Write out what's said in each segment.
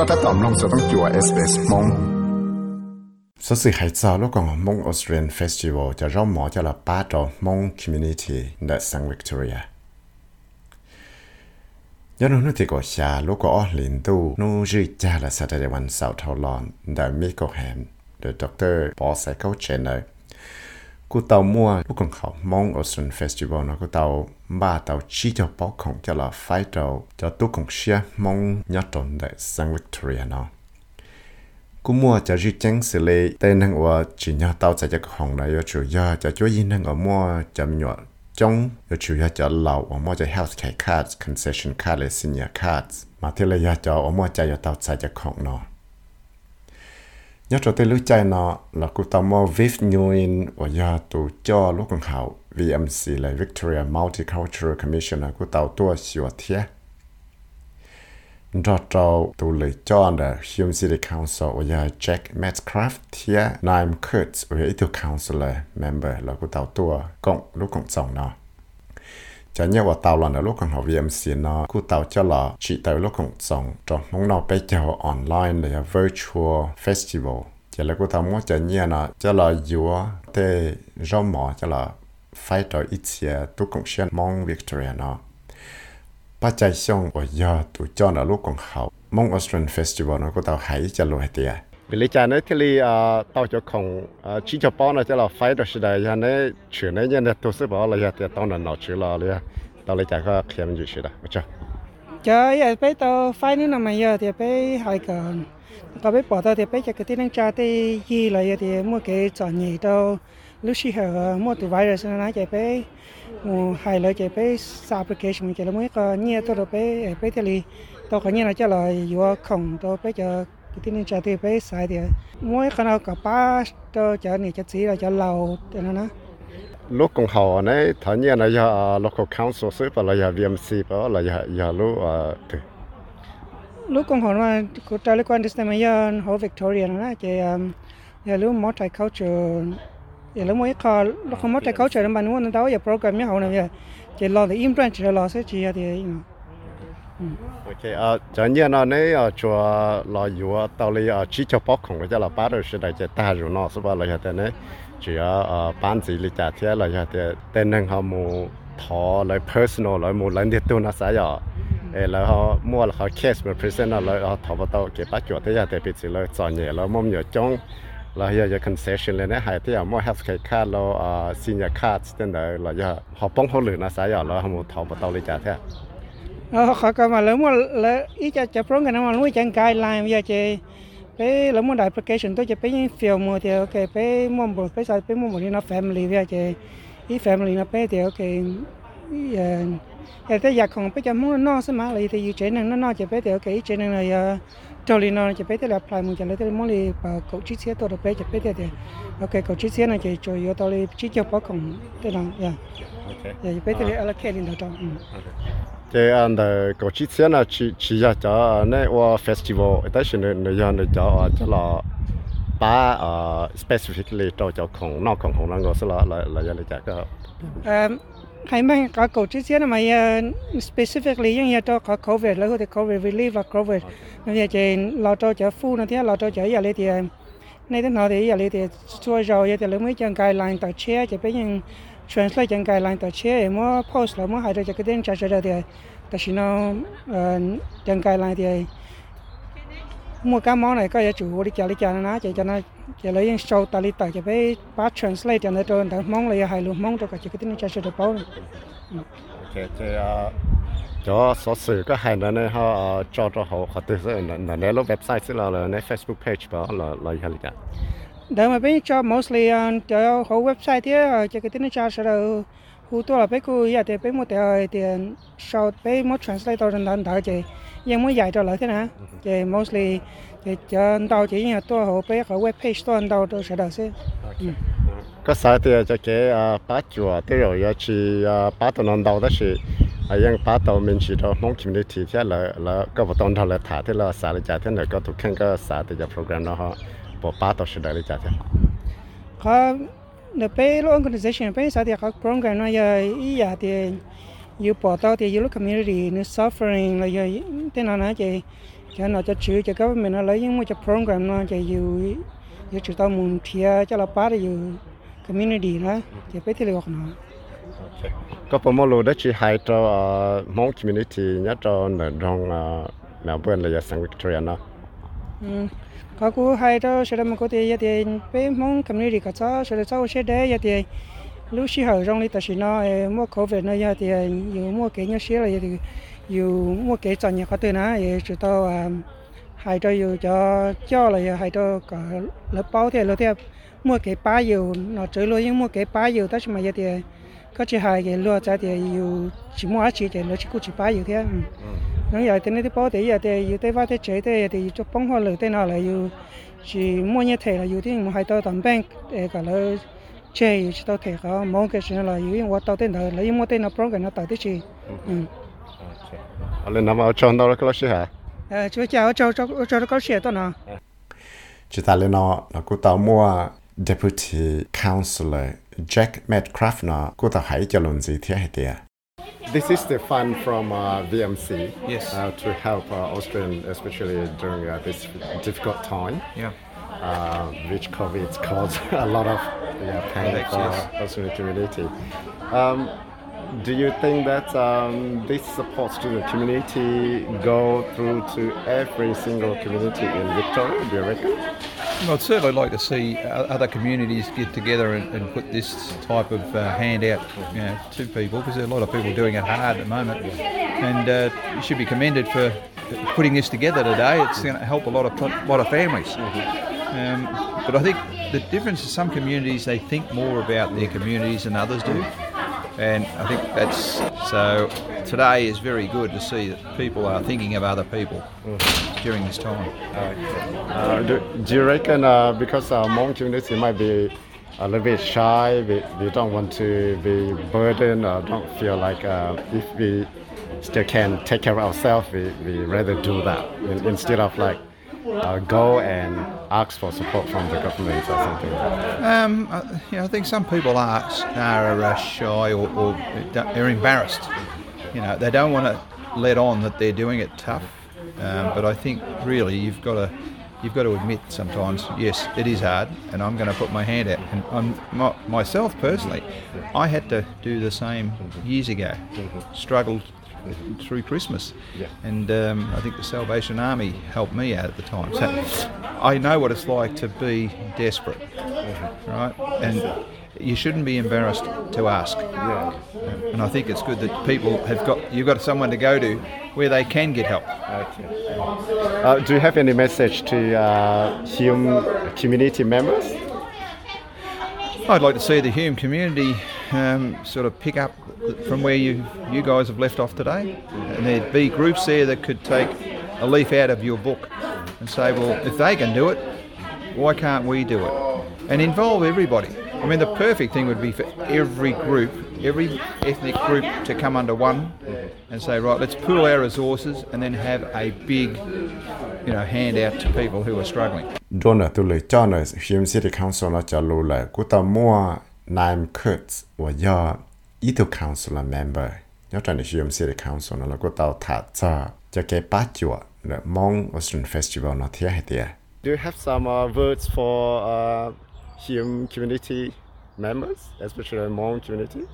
ก็ถ้าตอมลงจะต้องจัวเอสเอสมง สสิหายจาลูกของมงออสเตรียนเฟสติวัลจะร่อมหมอจะละป้าดอมงคอมมูนิตี้ในสังวิกตอเรียยันนู้นที่ก็ชาลูกก็อลินตูนู้จีจ้าละสัตย์วันเสาร์ทอลอนได้มิโกแฮมโดยดรปอสไซเคิลเชนเนอร์กูเตามัวลูกของเขามองออสเตรียนเฟสติวัลนะกูเตาบ้าเตาชี้จะปอก cô tàu mua lúc còn khảo mong ở festival nó cô tàu ba tàu chi cho bó khổng cho là phái tàu cho tôi cũng xe mong nhớ tròn đại sang Victoria nó cô mua cho dư chăng xử lý tên năng của chỉ nhớ tàu sẽ cho hồng này ở chủ cho chúa yên năng ở mua cho nhỏ trong ở chủ cho lầu ở mua cho healthcare cards, concession card senior cards. Mà thế là cho ở mua cho tàu sẽ cho hồng nó nhớ cho tôi lúc chạy nó là cụ tao mua vif in và giờ tụ cho lúc còn hậu VMC là Victoria Multicultural Commission là cú tao tua sửa thiệt rõ trâu tụ lì cho là Hume City Council và giờ Jack Metcalf thia Naim Kurtz và ý councilor member là của tàu tua cộng lúc cộng trọng nó cho nhớว่าtàu lần ở lúc còn học VMC nó của tàu cho là chỉ tàu lúc cộng trọng trong mong nó bây giờ online là virtual festival cho là của tàu muốn cho nhớ nó cho là vừa thế rong mỏ cho là phải tới ít chia tu cộng xuyên mong Victoria nó ปัจจัยช่องว่ายอตัวจอนอลูกของเขามองออสเตรเลียเฟสติวัลนะก็ตาหายจะลอยเตีย bị lý cha này thì uh, li à tao cho không uh, chỉ cho bao nó cho là phải đó là nhà nên chuyện này nhân này tôi sẽ bảo là à. giờ thì tao là nó chữ là liền tao lấy cha có khiêm gì chứ đó chưa chờ giờ bây tao phải nữa mà giờ thì bây hai cái có bây bỏ tao thì bây giờ cái tiếng cha thì gì là giờ thì mua cái chọn nhị tao. Lúc xí hở, mua từ virus nó nói chạy bây mua hai lời chạy bây application chạy là mới có nhiều tao rồi bây bây thì tao có nhiều là cho là vừa không tao bây giờ cái tiếng cha thì bây sai thì mỗi khả năng cả ba cho này cho chỉ là cho lâu cho nó lúc còn họ này thằng nhà này giờ local council sẽ bảo là giờ VMC bảo là giờ giờ lúc từ lúc còn họ mà có trả lời quan đến mà giờ họ Victoria nó chị giờ lúc multicultural giờ lúc mới có lúc không multicultural mà nó đâu giờ program như họ này giờ. Chị lo thì im branch lo sẽ chị thì ok à cho nên nó này à cho là yêu tao lấy à chỉ cho bóc không cái là bắt đầu sẽ đại chỉ ta rồi nó sẽ bảo là thế này. Chỉ à ban chỉ lấy trả thế là thế tên năng họ mua thọ lại personal lại mua lần đi tu nó sẽ giờ ê là họ mua là họ case mà present là họ thọ vào tao cái bắt chuột thế giờ thì bị chỉ là chọn nhẹ là mong nhớ trong là giờ giờ concession lên này hay thì mua health care card là senior card tên là là giờ họ bông họ lừa nó sẽ giờ là họ mua thọ vào tao lấy trả thế. ờ họ có mà lớn mà lớn ý cho cho pro cái nào mà nuôi chẳng cài lại bây giờ chị bé lớn mà đại application tôi chỉ bé những film mà thì ok bé mua một bé sao bé mua một nó family bây giờ chị ý family nó bé thì ok. Giờ tới giờ không bé cho muốn nó sẽ mà lại thì yêu chế năng nó nó chỉ bé thì ok ý chế năng là cho nên nó chỉ bé thì là apply một cái lấy tới muốn đi bảo cậu chỉ xe tôi được bé chỉ bé thì ok cậu chỉ xe này chỉ cho yêu tôi chỉ cho bao cùng thế nào yeah giờ bé thì allocate lên đó cái anh đó có chi tiết là chỉ chỉ ra cho này qua festival tại sao này này giờ này cho cho là ba ờ specifically cho cho không nó không không năng có là là là giờ này cho cái hay mà có cầu chi tiết mà specifically những nhà cho có covid là có covid relief và covid. Nó giờ chỉ lo cho cho phu nó thế lo cho cho giờ thì này thế nào thì giờ thì cho rồi giờ thì mới chân guideline tại chia chỉ biết những translate chân guideline tại chia mà post là mà hay chắc cái tên trả cho thì tại vì nó cái guideline thì mua cái món này có giá chủ đi chợ đi chợ nó chỉ cho nó chỉ lấy những show ta đi tại chỉ phải bắt translate cho nó cho nó mong là hay luôn mong cho cái chỉ cái tên trả cho được bao ok thì cho số sử có hay nữa này họ cho cho họ họ tự sự là nếu lúc website xí là là Facebook page bảo là là hay là đó mà bên cho mostly cho họ website thì cho cái tên trả sẽ là hú tôi là bé cô giờ thì bé một tờ thì sau bé một translate tao trên đàn thở chị. Nhưng mới dạy cho lại thế nào chị mostly chị cho tao chỉ nhà tôi họ bé ở web page tôi tao tôi sẽ đợi sẽ có sao thì cho cái bát chùa thế rồi giờ chỉ bát tao non đầu đó chỉ à yang bát tao mình chỉ đó mong kiếm được thì thế là là có một tuần là thả thế là xả lại trả thế là có tụ khen có xả thì cho program đó họ tao sẽ đợi lại trả thế có the pay organization pay sa thì các program nó giờ ý giờ thì you bỏ tao thì you community nó suffering là thế nào nè chị cho nó cho chữ cho các mình nó lấy những một cái program nó chị you you chữ tao muốn thia là ba thì you community đó chị biết thì được nó có phần mô lô đó chỉ hai cho mong community nhất cho nợ trong Melbourne là San Victoria nó có cú hai đó sẽ làm có thể thì bé mong community cả cho sẽ là sau sẽ để đấy thì lúc xí hở trong đi ta chỉ nó mua khẩu covid nó thì dù mua cái nhớ xí là thì dù mua cái chọn nhà có tiền á thì tao hai cho dù cho cho là hai cho cả lớp bao thì lớp thì mua cái ba dù nó chơi luôn nhưng mua cái ba dù ta chỉ mà thì có chỉ hai cái lúa trái thì yêu chỉ mua chỉ thì nó chỉ có chỉ ba yêu thế nó giờ thì nó bao thì giờ thì yêu tới vài tới chế thì thì cho bông hoa lửa tên nào là yêu chỉ mua như thế là yêu thì mua hai tao tầm bank để cả lỡ chế yêu chỉ tao thế có mong cái chuyện là yêu những tao tên là lấy mua tên là cái nó tao tới chi ừ lên nằm ở trong đó có gì hả ờ chú chào cháu cháu cháu có gì tao nào chỉ ta lên nó nó cũng tao mua deputy councillor Jack Medcraft nó cũng tao hãy cho lần gì thế hay tiệt This is the fund from uh, VMC Yes. uh, to help uh, Australians, especially during uh, this difficult time, Yeah. uh, which COVID caused a lot of yeah, pain Headaches, for yes. Australian community. Um, do you think that um, this support to the community go through to every single community in Victoria? Do you reckon? I'd certainly like to see other communities get together and, and put this type of uh, handout you know, to people because there are a lot of people doing it hard at the moment. And uh, you should be commended for putting this together today. It's going to help a lot of a lot of families. Um, but I think the difference is some communities they think more about their communities than others do, and I think that's so. Today is very good to see that people are thinking of other people during this time. Uh, do, do you reckon uh, because our Hmong community might be a little bit shy, we, we don't want to be burdened or don't feel like uh, if we still can take care of ourselves, we, we rather do that instead of like uh, go and ask for support from the government or something. Um, uh, you know, I think some people are are uh, shy or, or are embarrassed. You know, they don't want to let on that they're doing it tough. Um, but I think really you've got to you've got to admit sometimes, yes, it is hard, and I'm going to put my hand out. And I'm, my, myself personally, I had to do the same years ago. Struggled through Christmas, Yeah. and um, I think the Salvation Army helped me out at the time. So I know what it's like to be desperate, right? And you shouldn't be embarrassed to ask. Yeah. And I think it's good that people have got you've got someone to go to where they can get help. Okay. Uh, do you have any message to uh, Hume community members? I'd like to see the Hume community um, sort of pick up from where you you guys have left off today, and there'd be groups there that could take a leaf out of your book and say, well, if they can do it, why can't we do it? And involve everybody. I mean, the perfect thing would be for every group, every ethnic group to come under one and say, right, let's pool our resources and then have a big, you know, handout to people who are struggling. Donor tu le chana Hume City Council na cha lo la ku ta mua Naim Kurtz wa ya itu council member nhớ trên Hume City Council na la ku ta tha cha cha ke pa chua le Mong Australian Festival na thia he tia Do you have some uh, words for uh, Hume community members, especially Hmong community?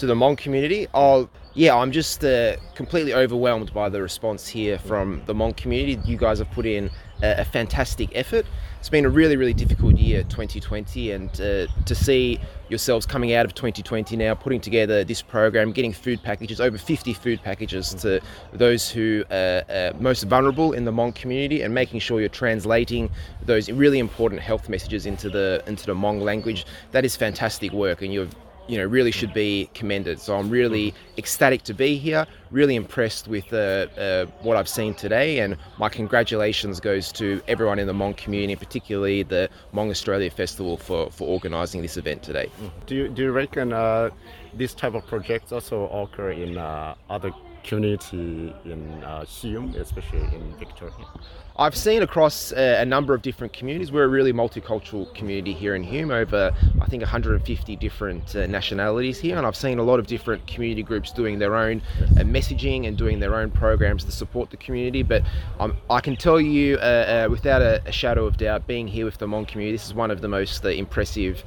to the Hmong community. Oh, yeah, I'm just uh, completely overwhelmed by the response here from the Hmong community. You guys have put in a, a fantastic effort. It's been a really, really difficult year, 2020, and uh, to see yourselves coming out of 2020 now, putting together this program, getting food packages, over 50 food packages to those who are uh, most vulnerable in the Hmong community, and making sure you're translating those really important health messages into the into the Hmong language. That is fantastic work, and you've you know really should be commended. So I'm really ecstatic to be here. Really impressed with uh, uh, what I've seen today, and my congratulations goes to everyone in the Hmong community, particularly the Hmong Australia Festival for for organising this event today. Do you, do you reckon uh, this type of projects also occur in uh, other community in uh, Hume, especially in Victoria? I've seen across uh, a number of different communities. We're a really multicultural community here in Hume, over I think 150 different uh, nationalities here, and I've seen a lot of different community groups doing their own uh, messaging and doing their own programs to support the community. But um, I can tell you, uh, uh, without a, a, shadow of doubt, being here with the Hmong community, this is one of the most impressive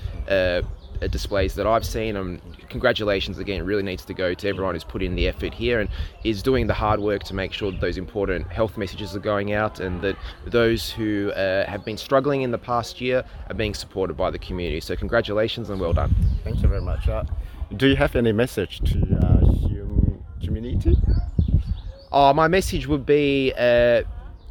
displays that I've seen. And congratulations again, it really needs to go to everyone who's put in the effort here and is doing the hard work to make sure that those important health messages are going out and that those who uh, have been struggling in the past year are being supported by the community. So congratulations and well done. Thank you very much. Uh, do you have any message to uh, Hume community? Oh, my message would be. Uh,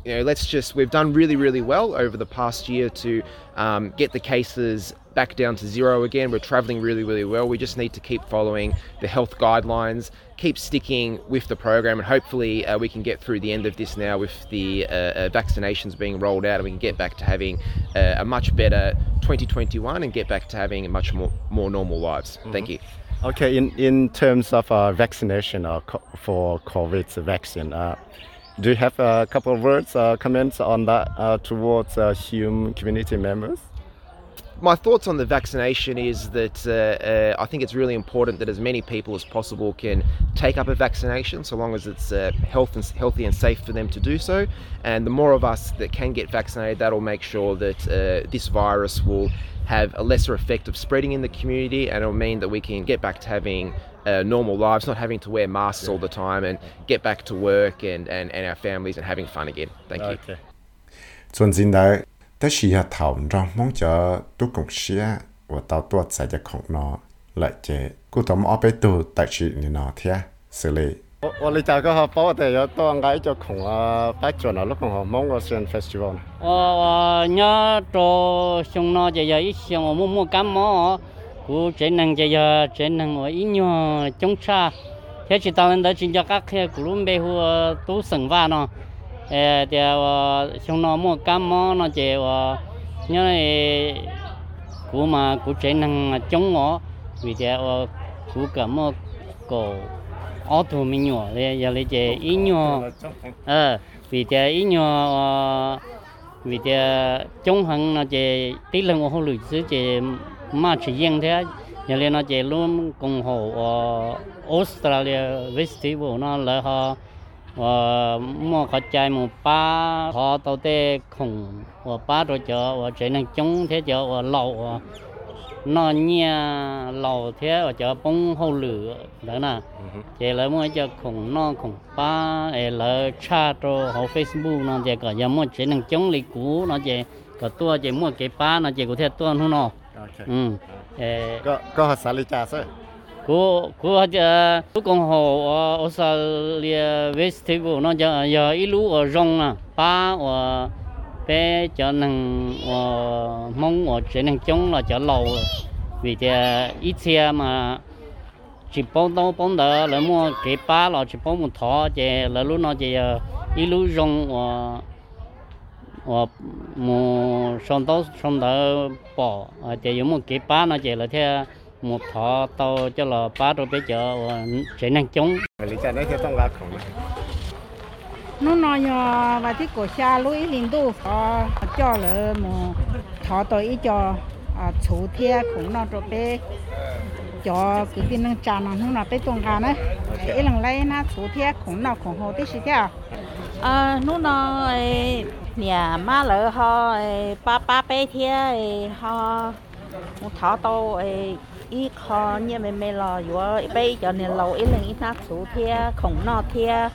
you know, let's just, we've done really, really well over the past year to um, get the cases back down to zero again. We're traveling really, really well. We just need to keep following the health guidelines, keep sticking with the program, and hopefully uh, we can get through the end of this now with the uh, uh, vaccinations being rolled out and we can get back to having uh, a much better 2021 and get back to having a much more, more normal lives. Mm-hmm. Thank you. Okay, in, in terms of uh, vaccination uh, co- for COVID vaccine, do you have a couple of words, comments on that towards Hume community members? My thoughts on the vaccination is that uh, uh, I think it's really important that as many people as possible can take up a vaccination, so long as it's uh, health and, healthy and safe for them to do so. And the more of us that can get vaccinated, that'll make sure that uh, this virus will have a lesser effect of spreading in the community, and it'll mean that we can get back to having uh, normal lives, not having to wear masks all the time, and get back to work and, and, and our families and having fun again. Thank okay. you. 但是 呀，头让忙着都共些，我到多在这空呢，来这，กูต้องเอาไปตัวแต่ชีนี่เนาะเทียสิเลย我我哋大家好，包的要到挨着空啊，摆转了，如果好忙个先 festival。我我伢做熊那就要一些我摸摸感冒，กู只能就要只能我一年中茶，天气当然到今朝个开，กูรู้ไม่หัวตู้生活เนาะ。ờ Thì ờ, xong nó mua cam mò nó chỉ ờ, nhớ này, cú mà cú chế năng chống ngõ vì thế ờ, cú cả mò cổ ô tô mình nhỏ để giờ lấy chỉ ít nhỏ ờ vì thế ít nhỏ vì thế, chống hằng nó chỉ tí lần hồ lụt chứ chỉ mà chỉ riêng thế giờ lên nó chỉ luôn cùng hồ Australia Festival nó là họ 我莫考在莫把好到的空，我把着叫我只能种天叫我老我，那年老天我叫崩后lửa đó nè, chỉ là mua cho khủng nó khủng ba, là cha cho họ Facebook nó chỉ có giờ mua chỉ năng chống lịch cũ nó chỉ có tua chỉ mua cái ba nó chỉ có thể tua nó nó, ừ, có có hạt salad cha sao? Của của giờ con còn hồ Australia Festival nó giờ giờ ít lú ở rong à. Ba ở bé chợ năng ở mong ở trên năng chống là chợ lâu vì thế ờ, ít xe mà chỉ bông đâu bông đỡ là mua cái ba là chỉ bông một thọ chè là lúc nó chỉ ít ờ, lú rong ở ở một sông đó sông đỡ bỏ ờ, chè dùng một cái ba nó chỉ là theo một thọ tàu cho là ba rồi bây giờ sẽ năng chống lý cha nói theo tông gà khổng nó nói nhỏ và thì cổ xa lũi liền tu cho là một thọ tàu ý cho chủ thiê cũng nó rồi bé cho cái tin năng trà nó nó bé tông gà này cái lần lấy nó chủ thiê cũng nó cũng hồ tí xí theo à? Nó nó nhà má lỡ ho ba ba bé thiê ho một thọ tàu ý khó như mình mình lo vừa bây giờ nên lâu ý lần ít nát số thia khổng nọ thia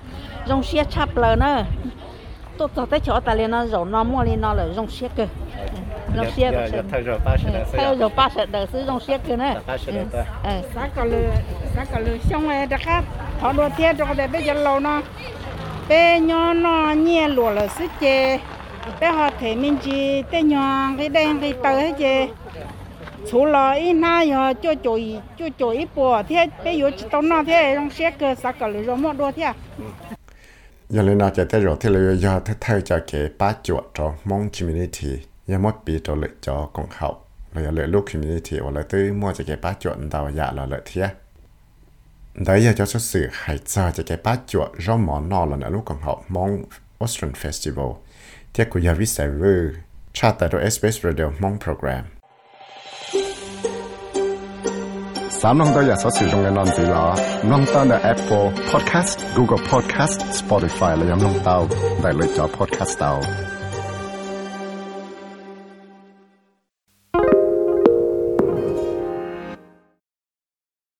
rong xe chắp nữa tôi tôi tới chỗ ta liền nó rồi nó mua lên nó là rong xe cơ rong xe cơ theo rồi ba sẽ đợi sử rong xe cơ nữa lừa sao có lừa xong rồi đặc khác họ đua thia cho để bây giờ lâu nó bây nhỏ nó nhẹ lùa là sức chê bây họ thấy mình chỉ tới nhỏ cái đen cái tờ hết chê 除了一那样就就一就就一波，天别有到那天让些个啥个了，让么多天。原来那家在肉体里要他他家给八九着蒙 community，也莫比着了着更好，了要了路 community，我来对莫จะ给八九到呀了了天。đấy giờ cho sự hãy cho cho cái bát chuột do món nọ là nợ lúc còn học mong Austrian Festival. Thế của giờ viết sẽ vư, tra SBS Radio mong program. 三浪都有所使用嘅浪子啦，浪單嘅 Apple Podcast、Google Podcast、Spotify 嚟飲浪到，大嚟咗 Podcast 到。